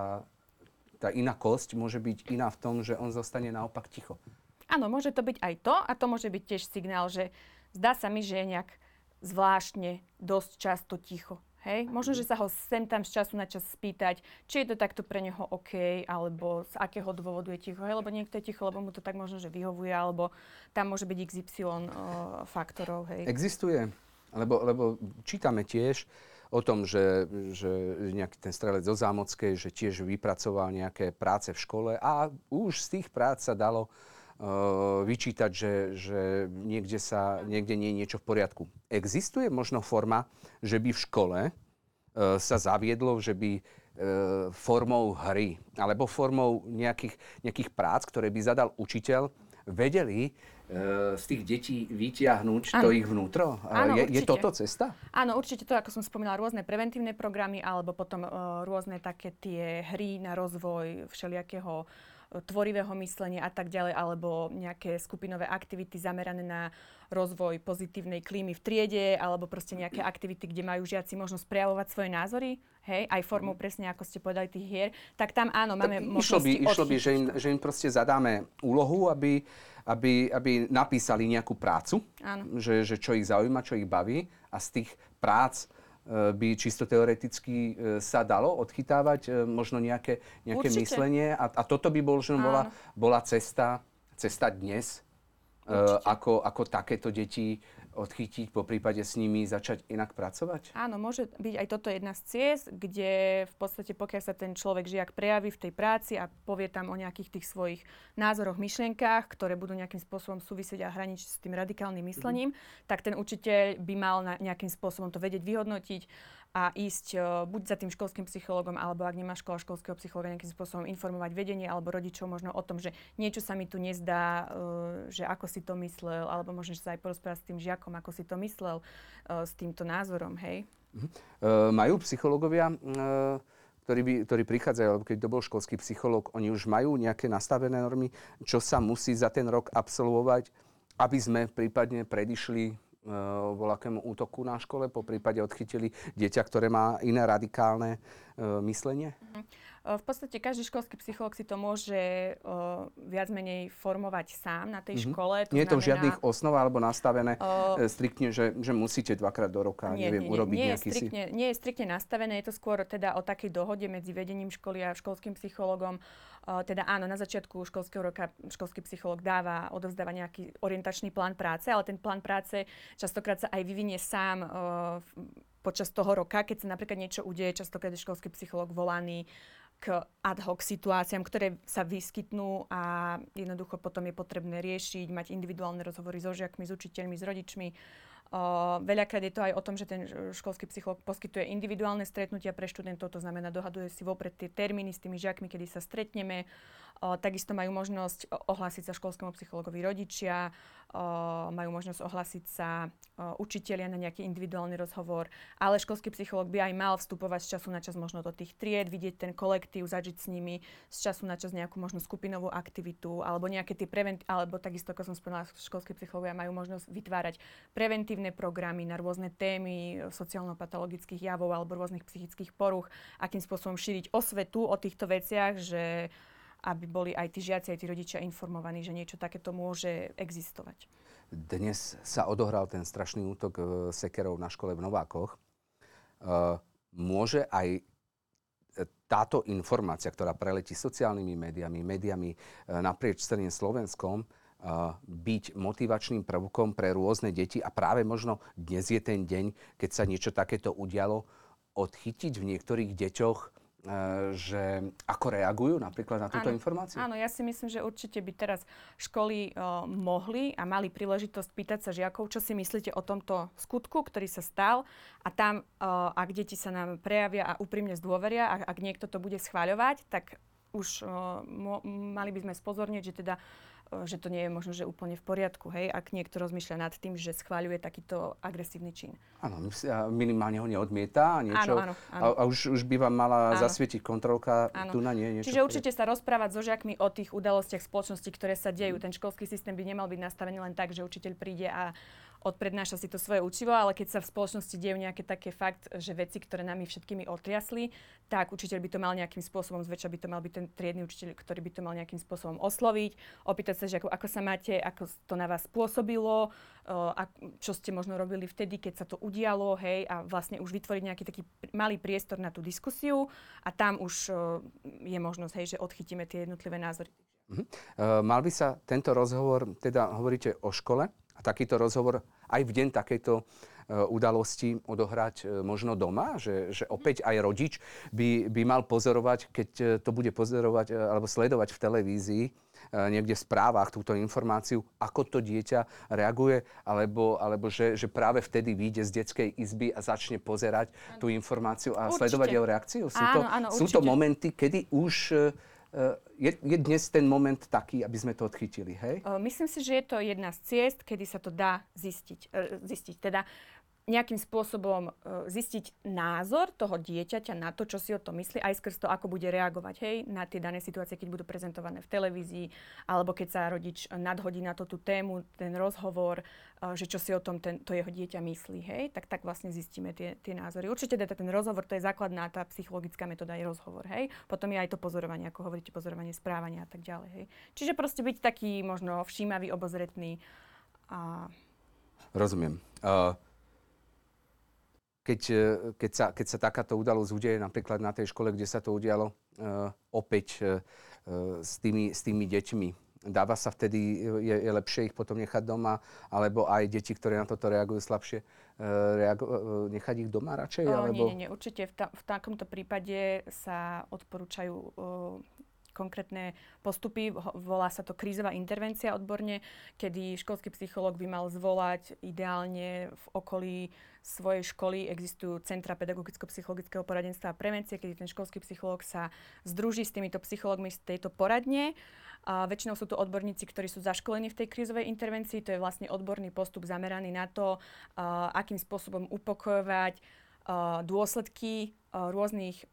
tá iná kosť môže byť iná v tom, že on zostane naopak ticho. Áno, môže to byť aj to a to môže byť tiež signál, že zdá sa mi, že je nejak zvláštne dosť často ticho. Hej? Možno, že sa ho sem tam z času na čas spýtať, či je to takto pre neho OK, alebo z akého dôvodu je ticho. Hej? Lebo niekto je ticho, lebo mu to tak možno, že vyhovuje, alebo tam môže byť XY o, faktorov. Hej? Existuje Lebo, lebo čítame tiež o tom, že, že nejaký ten strelec zo Zámockej, že tiež vypracoval nejaké práce v škole a už z tých prác sa dalo uh, vyčítať, že, že niekde, sa, niekde nie je niečo v poriadku. Existuje možno forma, že by v škole uh, sa zaviedlo, že by uh, formou hry alebo formou nejakých, nejakých prác, ktoré by zadal učiteľ, vedeli z tých detí vytiahnuť ano. to ich vnútro? Áno, je, je toto cesta? Áno, určite to, ako som spomínala, rôzne preventívne programy alebo potom uh, rôzne také tie hry na rozvoj všelijakého tvorivého myslenia a tak ďalej, alebo nejaké skupinové aktivity zamerané na rozvoj pozitívnej klímy v triede, alebo proste nejaké aktivity, kde majú žiaci možnosť prejavovať svoje názory, hej, aj formou mhm. presne, ako ste povedali, tých hier, tak tam áno, máme tak možnosti Išlo by, išlo by že, im, že im proste zadáme úlohu, aby aby, aby napísali nejakú prácu, Že, že čo ich zaujíma, čo ich baví a z tých prác by čisto teoreticky e, sa dalo odchytávať e, možno nejaké, nejaké myslenie? A, a toto by bol, že bola, bola cesta, cesta dnes, ako, ako takéto deti odchytiť, po prípade s nimi začať inak pracovať? Áno, môže byť aj toto jedna z ciest, kde v podstate pokiaľ sa ten človek žiak prejaví v tej práci a povie tam o nejakých tých svojich názoroch, myšlienkách, ktoré budú nejakým spôsobom súvisieť a hraničiť s tým radikálnym myslením, mm-hmm. tak ten učiteľ by mal na nejakým spôsobom to vedieť vyhodnotiť a ísť uh, buď za tým školským psychologom, alebo ak nemá škola školského psychologa, nejakým spôsobom informovať vedenie alebo rodičov možno o tom, že niečo sa mi tu nezdá, uh, že ako si to myslel, alebo možno sa aj porozprávať s tým žiakom, ako si to myslel uh, s týmto názorom, hej? Uh, majú psychológovia ktorí, by, ktorí prichádzajú, alebo keď to bol školský psychológ, oni už majú nejaké nastavené normy, čo sa musí za ten rok absolvovať, aby sme prípadne predišli voľakému útoku na škole, po prípade odchytili dieťa, ktoré má iné radikálne uh, myslenie? Uh-huh. V podstate každý školský psycholog si to môže uh, viac menej formovať sám na tej mm-hmm. škole. To nie je to v žiadnych osnov alebo nastavené uh, striktne, že, že musíte dvakrát do roka nie, neviem, nie, urobiť nie, nejaký je striktne, si... Nie je striktne nastavené, je to skôr teda o takej dohode medzi vedením školy a školským psychologom. Uh, teda áno, na začiatku školského roka školský psycholog dáva, odovzdáva nejaký orientačný plán práce, ale ten plán práce častokrát sa aj vyvinie sám uh, počas toho roka, keď sa napríklad niečo udeje, častokrát je školský psycholog volaný k ad hoc situáciám, ktoré sa vyskytnú a jednoducho potom je potrebné riešiť, mať individuálne rozhovory so žiakmi, s učiteľmi, s rodičmi. Uh, veľakrát je to aj o tom, že ten školský psycholog poskytuje individuálne stretnutia pre študentov, to znamená dohaduje si vopred tie termíny s tými žiakmi, kedy sa stretneme. Takisto majú možnosť ohlásiť sa školskému psychologovi rodičia, majú možnosť ohlásiť sa učitelia na nejaký individuálny rozhovor, ale školský psychológ by aj mal vstupovať z času na čas možno do tých tried, vidieť ten kolektív, zažiť s nimi z času na čas nejakú možno skupinovú aktivitu alebo nejaké tie prevent- alebo takisto, ako som spomínala, školskí psychológovia majú možnosť vytvárať preventívne programy na rôzne témy sociálno-patologických javov alebo rôznych psychických poruch, akým spôsobom šíriť osvetu o týchto veciach, že aby boli aj tí žiaci, aj tí rodičia informovaní, že niečo takéto môže existovať. Dnes sa odohral ten strašný útok e, sekerov na škole v Novákoch. E, môže aj e, táto informácia, ktorá preletí sociálnymi médiami, médiami naprieč celým Slovenskom, byť motivačným prvkom pre rôzne deti a práve možno dnes je ten deň, keď sa niečo takéto udialo, odchytiť v niektorých deťoch že ako reagujú napríklad na túto áno, informáciu? Áno, ja si myslím, že určite by teraz školy uh, mohli a mali príležitosť pýtať sa žiakov, čo si myslíte o tomto skutku, ktorý sa stal a tam, uh, ak deti sa nám prejavia a úprimne zdôveria, a ak niekto to bude schváľovať, tak už uh, mo- mali by sme spozorniť, že teda E, že to nie je možno, že úplne v poriadku, hej, ak niekto rozmýšľa nad tým, že schváľuje takýto agresívny čin. Áno, minimálne ho neodmieta a niečo. Áno, áno, áno. A, a už, už by vám mala áno. zasvietiť kontrolka, áno. tu na nie niečo. Čiže určite sa rozprávať so žiakmi o tých udalostiach spoločnosti, ktoré sa dejú. Ten školský systém by nemal byť nastavený len tak, že učiteľ príde a odprednáša si to svoje učivo, ale keď sa v spoločnosti dejú nejaké také fakt, že veci, ktoré nami všetkými otriasli, tak učiteľ by to mal nejakým spôsobom, zväčša by to mal byť ten triedny učiteľ, ktorý by to mal nejakým spôsobom osloviť, opýtať sa, že ako, ako sa máte, ako to na vás spôsobilo, uh, čo ste možno robili vtedy, keď sa to udialo, hej, a vlastne už vytvoriť nejaký taký malý priestor na tú diskusiu a tam už uh, je možnosť, hej, že odchytíme tie jednotlivé názory. Uh-huh. Uh, mal by sa tento rozhovor, teda hovoríte o škole, a takýto rozhovor aj v deň takejto udalosti odohrať možno doma, že, že opäť aj rodič by, by mal pozorovať, keď to bude pozorovať alebo sledovať v televízii, niekde v správach túto informáciu, ako to dieťa reaguje, alebo, alebo že, že práve vtedy vyjde z detskej izby a začne pozerať ano. tú informáciu a určite. sledovať jeho reakciu? Sú, áno, to, áno, sú to momenty, kedy už je, je dnes ten moment taký, aby sme to odchytili, hej? Myslím si, že je to jedna z ciest, kedy sa to dá zistiť. E, zistiť. Teda nejakým spôsobom e, zistiť názor toho dieťaťa na to, čo si o to myslí, aj skrz to, ako bude reagovať hej, na tie dané situácie, keď budú prezentované v televízii, alebo keď sa rodič nadhodí na to tú tému, ten rozhovor, e, že čo si o tom ten, to jeho dieťa myslí, hej, tak tak vlastne zistíme tie, tie názory. Určite teda ten rozhovor, to je základná tá psychologická metóda, je rozhovor, hej. Potom je aj to pozorovanie, ako hovoríte, pozorovanie správania a tak ďalej, hej. Čiže proste byť taký možno všímavý, obozretný a... Rozumiem. Uh keď, e, keď, sa, keď sa takáto udalosť udeje napríklad na tej škole, kde sa to udialo uh, opäť uh, s, tými, s tými deťmi. Dáva sa vtedy, je, je lepšie ich potom nechať doma, alebo aj deti, ktoré na toto reagujú slabšie, uh, nechať ich doma radšej? O, alebo... Nie, nie, nie, určite v, ta, v takomto prípade sa odporúčajú uh, konkrétne postupy. Volá sa to krízová intervencia odborne, kedy školský psychológ by mal zvolať ideálne v okolí svojej školy existujú Centra pedagogicko-psychologického poradenstva a prevencie, kedy ten školský psychológ sa združí s týmito psychológmi z tejto poradne. A väčšinou sú to odborníci, ktorí sú zaškolení v tej krízovej intervencii. To je vlastne odborný postup zameraný na to, akým spôsobom upokojovať dôsledky rôznych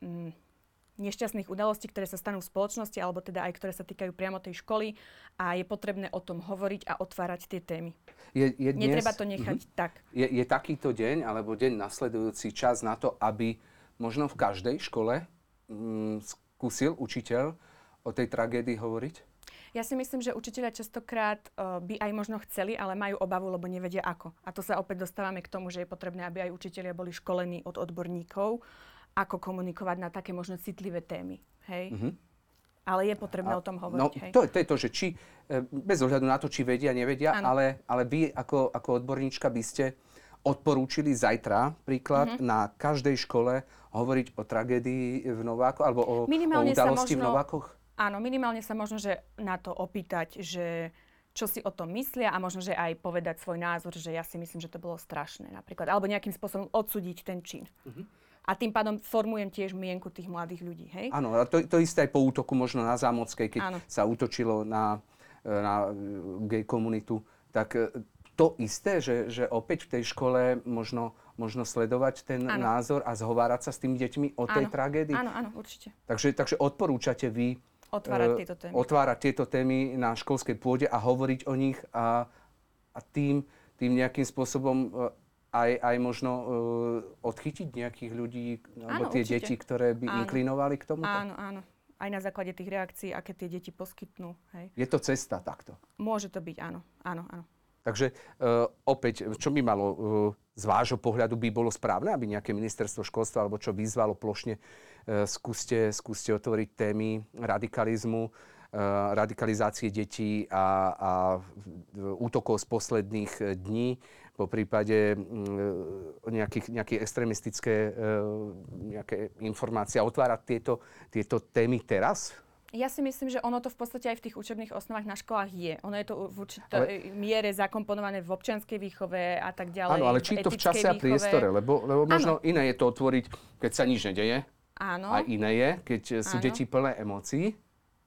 nešťastných udalostí, ktoré sa stanú v spoločnosti, alebo teda aj ktoré sa týkajú priamo tej školy a je potrebné o tom hovoriť a otvárať tie témy. Je, je dnes, Netreba to nechať uh-huh. tak. Je, je takýto deň, alebo deň nasledujúci čas na to, aby možno v každej škole mm, skúsil učiteľ o tej tragédii hovoriť? Ja si myslím, že učiteľia častokrát uh, by aj možno chceli, ale majú obavu, lebo nevedia ako. A to sa opäť dostávame k tomu, že je potrebné, aby aj učiteľia boli školení od odborníkov ako komunikovať na také možno citlivé témy. Hej? Mm-hmm. Ale je potrebné a, o tom hovoriť. No, hej? To, to je to, že či, e, bez ohľadu na to, či vedia, nevedia, ale, ale vy ako, ako odborníčka by ste odporúčili zajtra príklad mm-hmm. na každej škole hovoriť o tragédii v Novákoch alebo o, o udalosti možno, v Novákoch? Áno, minimálne sa možno, že na to opýtať, že čo si o tom myslia a možno, že aj povedať svoj názor, že ja si myslím, že to bolo strašné napríklad. Alebo nejakým spôsobom odsúdiť ten čin. Mm-hmm a tým pádom formujem tiež mienku tých mladých ľudí. Hej? Áno, a to, to isté aj po útoku možno na Zámockej, keď Áno. sa útočilo na, na gay komunitu, tak e, to isté, že, že opäť v tej škole možno, možno sledovať ten áno. názor a zhovárať sa s tými deťmi o tej áno. tragédii. Áno, áno, určite. Takže, takže odporúčate vy otvárať tieto témy. Otvárať tieto témy na školskej pôde a hovoriť o nich a, a tým, tým nejakým spôsobom aj, aj možno uh, odchytiť nejakých ľudí, alebo áno, tie určite. deti, ktoré by áno. inklinovali k tomu? Áno, áno. Aj na základe tých reakcií, aké tie deti poskytnú. Hej. Je to cesta takto? Môže to byť, áno. áno, áno. Takže uh, opäť, čo by malo uh, z vášho pohľadu by bolo správne, aby nejaké ministerstvo školstva alebo čo vyzvalo plošne, uh, skúste, skúste otvoriť témy radikalizmu, uh, radikalizácie detí a, a útokov z posledných dní po prípade mm, nejakých, nejaké extremistické e, nejaké informácie a otvárať tieto, tieto témy teraz? Ja si myslím, že ono to v podstate aj v tých učebných osnovách na školách je. Ono je to v určitej ale... miere zakomponované v občianskej výchove a tak ďalej. Áno, ale či to v čase výchove... a priestore, lebo, lebo možno ano. iné je to otvoriť, keď sa nič nedeje. Áno. A iné je, keď sú ano. deti plné emócií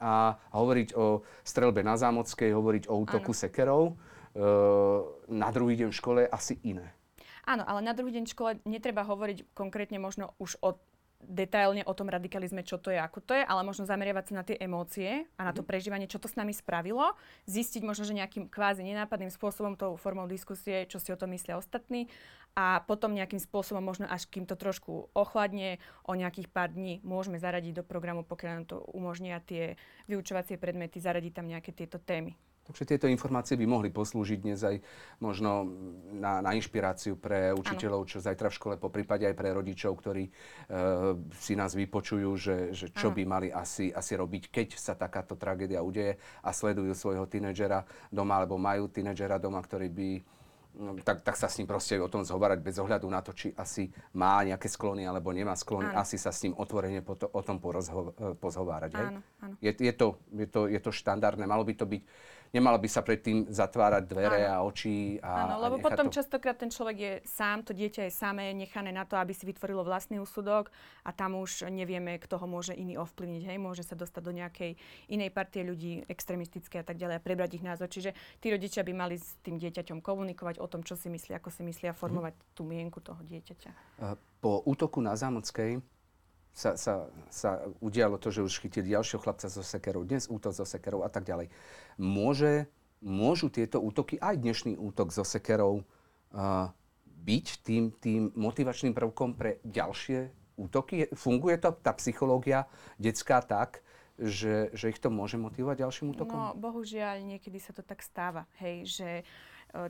a hovoriť o strelbe na Zámockej, hovoriť o útoku ano. sekerov na druhý deň v škole asi iné. Áno, ale na druhý deň v škole netreba hovoriť konkrétne možno už o detailne o tom radikalizme, čo to je, ako to je, ale možno zameriavať sa na tie emócie a na to mhm. prežívanie, čo to s nami spravilo, zistiť možno, že nejakým kvázi nenápadným spôsobom, tou formou diskusie, čo si o tom myslia ostatní a potom nejakým spôsobom, možno až kým to trošku ochladne, o nejakých pár dní môžeme zaradiť do programu, pokiaľ nám to umožnia tie vyučovacie predmety, zaradiť tam nejaké tieto témy. Takže tieto informácie by mohli poslúžiť dnes aj možno na, na inšpiráciu pre učiteľov, ano. čo zajtra v škole, po prípade aj pre rodičov, ktorí uh, si nás vypočujú, že, že čo ano. by mali asi, asi robiť, keď sa takáto tragédia udeje a sledujú svojho tínedžera doma, alebo majú tínedžera doma, ktorý by no, tak, tak sa s ním proste o tom zhovárať bez ohľadu na to, či asi má nejaké sklony alebo nemá sklony. Áno. Asi sa s ním otvorene po to, o tom porozho- pozhovárať. Áno, áno. Je, je, to, je, to, je to štandardné. Malo by to byť nemala by sa predtým zatvárať dvere Áno. a oči. A, Áno, lebo a potom to... častokrát ten človek je sám, to dieťa je samé, nechané na to, aby si vytvorilo vlastný úsudok a tam už nevieme, kto ho môže iný ovplyvniť. Hej? Môže sa dostať do nejakej inej partie ľudí, extrémistické a tak ďalej a prebrať ich názor. Čiže tí rodičia by mali s tým dieťaťom komunikovať o tom, čo si myslí, ako si myslí a formovať mm. tú mienku toho dieťaťa. Po útoku na Zámockej sa, sa, sa udialo to, že už chytili ďalšieho chlapca so sekerou, dnes útok so sekerou a tak ďalej. Môže, môžu tieto útoky, aj dnešný útok so sekerou, uh, byť tým, tým motivačným prvkom pre ďalšie útoky? Funguje to, tá psychológia detská tak, že, že ich to môže motivovať ďalším útokom? No, bohužiaľ, niekedy sa to tak stáva, hej, že E,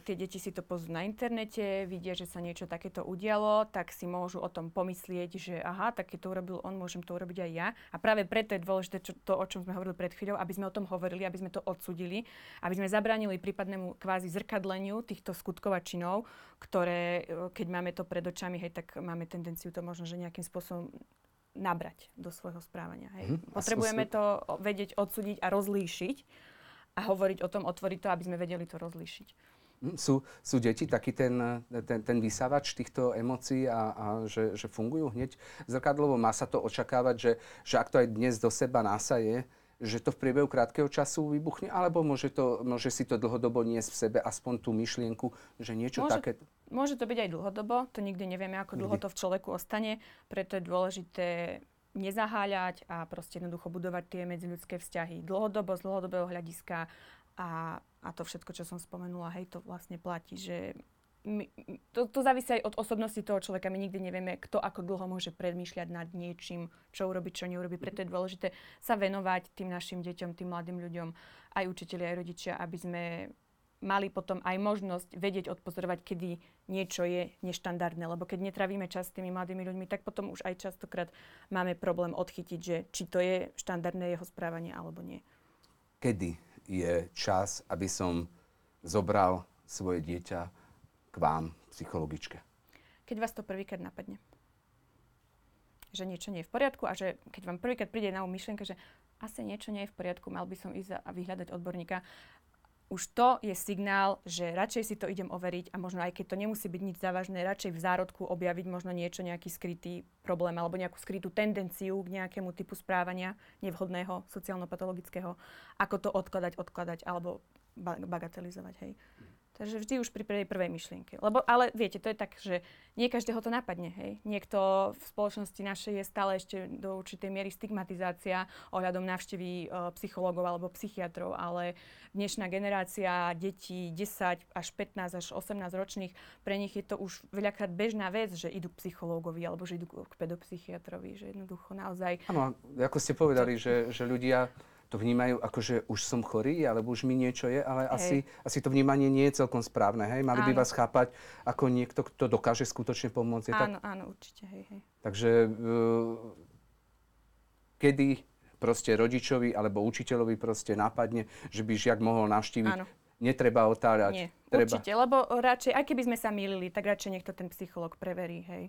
tie deti si to pozrú na internete, vidia, že sa niečo takéto udialo, tak si môžu o tom pomyslieť, že aha, tak keď to urobil on, môžem to urobiť aj ja. A práve preto je dôležité čo, to, o čom sme hovorili pred chvíľou, aby sme o tom hovorili, aby sme to odsudili, aby sme zabránili prípadnému kvázi zrkadleniu týchto skutkov a činov, ktoré, e, keď máme to pred očami, hej, tak máme tendenciu to možno, že nejakým spôsobom nabrať do svojho správania. Hej. Hm, Potrebujeme to vedieť odsúdiť a rozlíšiť a hovoriť o tom, otvoriť to, aby sme vedeli to rozlíšiť. Hm, sú, sú deti taký ten, ten, ten vysávač týchto emócií a, a že, že fungujú hneď zrkadlovo? Má sa to očakávať, že, že ak to aj dnes do seba násaje, že to v priebehu krátkeho času vybuchne, alebo môže, to, môže si to dlhodobo niesť v sebe aspoň tú myšlienku, že niečo môže, také... Môže to byť aj dlhodobo, to nikdy nevieme, ako dlho to v človeku ostane, preto je dôležité nezaháľať a proste jednoducho budovať tie medziľudské vzťahy dlhodobo, z dlhodobého hľadiska a, a to všetko, čo som spomenula, hej, to vlastne platí, že my, to, to závisí aj od osobnosti toho človeka. My nikdy nevieme, kto ako dlho môže premýšľať nad niečím, čo urobiť, čo neurobiť. Preto je dôležité sa venovať tým našim deťom, tým mladým ľuďom, aj učiteľi, aj rodičia, aby sme mali potom aj možnosť vedieť odpozorovať, kedy niečo je neštandardné. Lebo keď netravíme čas s tými mladými ľuďmi, tak potom už aj častokrát máme problém odchytiť, že či to je štandardné jeho správanie alebo nie. Kedy je čas, aby som zobral svoje dieťa k vám, psychologičke? Keď vás to prvýkrát napadne. Že niečo nie je v poriadku a že keď vám prvýkrát príde na myšlienka, že asi niečo nie je v poriadku, mal by som ísť a vyhľadať odborníka už to je signál, že radšej si to idem overiť a možno aj keď to nemusí byť nič závažné, radšej v zárodku objaviť možno niečo, nejaký skrytý problém alebo nejakú skrytú tendenciu k nejakému typu správania nevhodného, sociálno-patologického, ako to odkladať, odkladať alebo bagatelizovať. Hej. Takže vždy už pri prvej, myšlienke. Lebo, ale viete, to je tak, že nie každého to napadne. Hej. Niekto v spoločnosti našej je stále ešte do určitej miery stigmatizácia ohľadom návštevy e, psychológov alebo psychiatrov, ale dnešná generácia detí 10 až 15 až 18 ročných, pre nich je to už veľakrát bežná vec, že idú k psychológovi alebo že idú k pedopsychiatrovi, že jednoducho naozaj... Áno, ako ste povedali, že, že ľudia to vnímajú ako, že už som chorý, alebo už mi niečo je, ale asi, asi to vnímanie nie je celkom správne. Hej? Mali áno. by vás chápať ako niekto, kto dokáže skutočne pomôcť. áno, tak? áno, určite. Hej, hej. Takže uh, kedy proste rodičovi alebo učiteľovi proste napadne, že by žiak mohol navštíviť áno. Netreba otáľať. Nie, treba. určite, lebo radšej, aj keby sme sa mýlili, tak radšej nech to ten psycholog preverí, hej.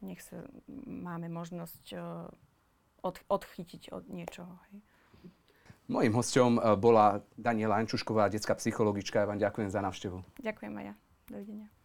Nech sa, máme možnosť uh, od, odchytiť od niečoho, hej. Mojím hostom eh, bola Daniela Ančušková, detská psychologička. Ja vám ďakujem za návštevu. Ďakujem aj ja. Dovidenia.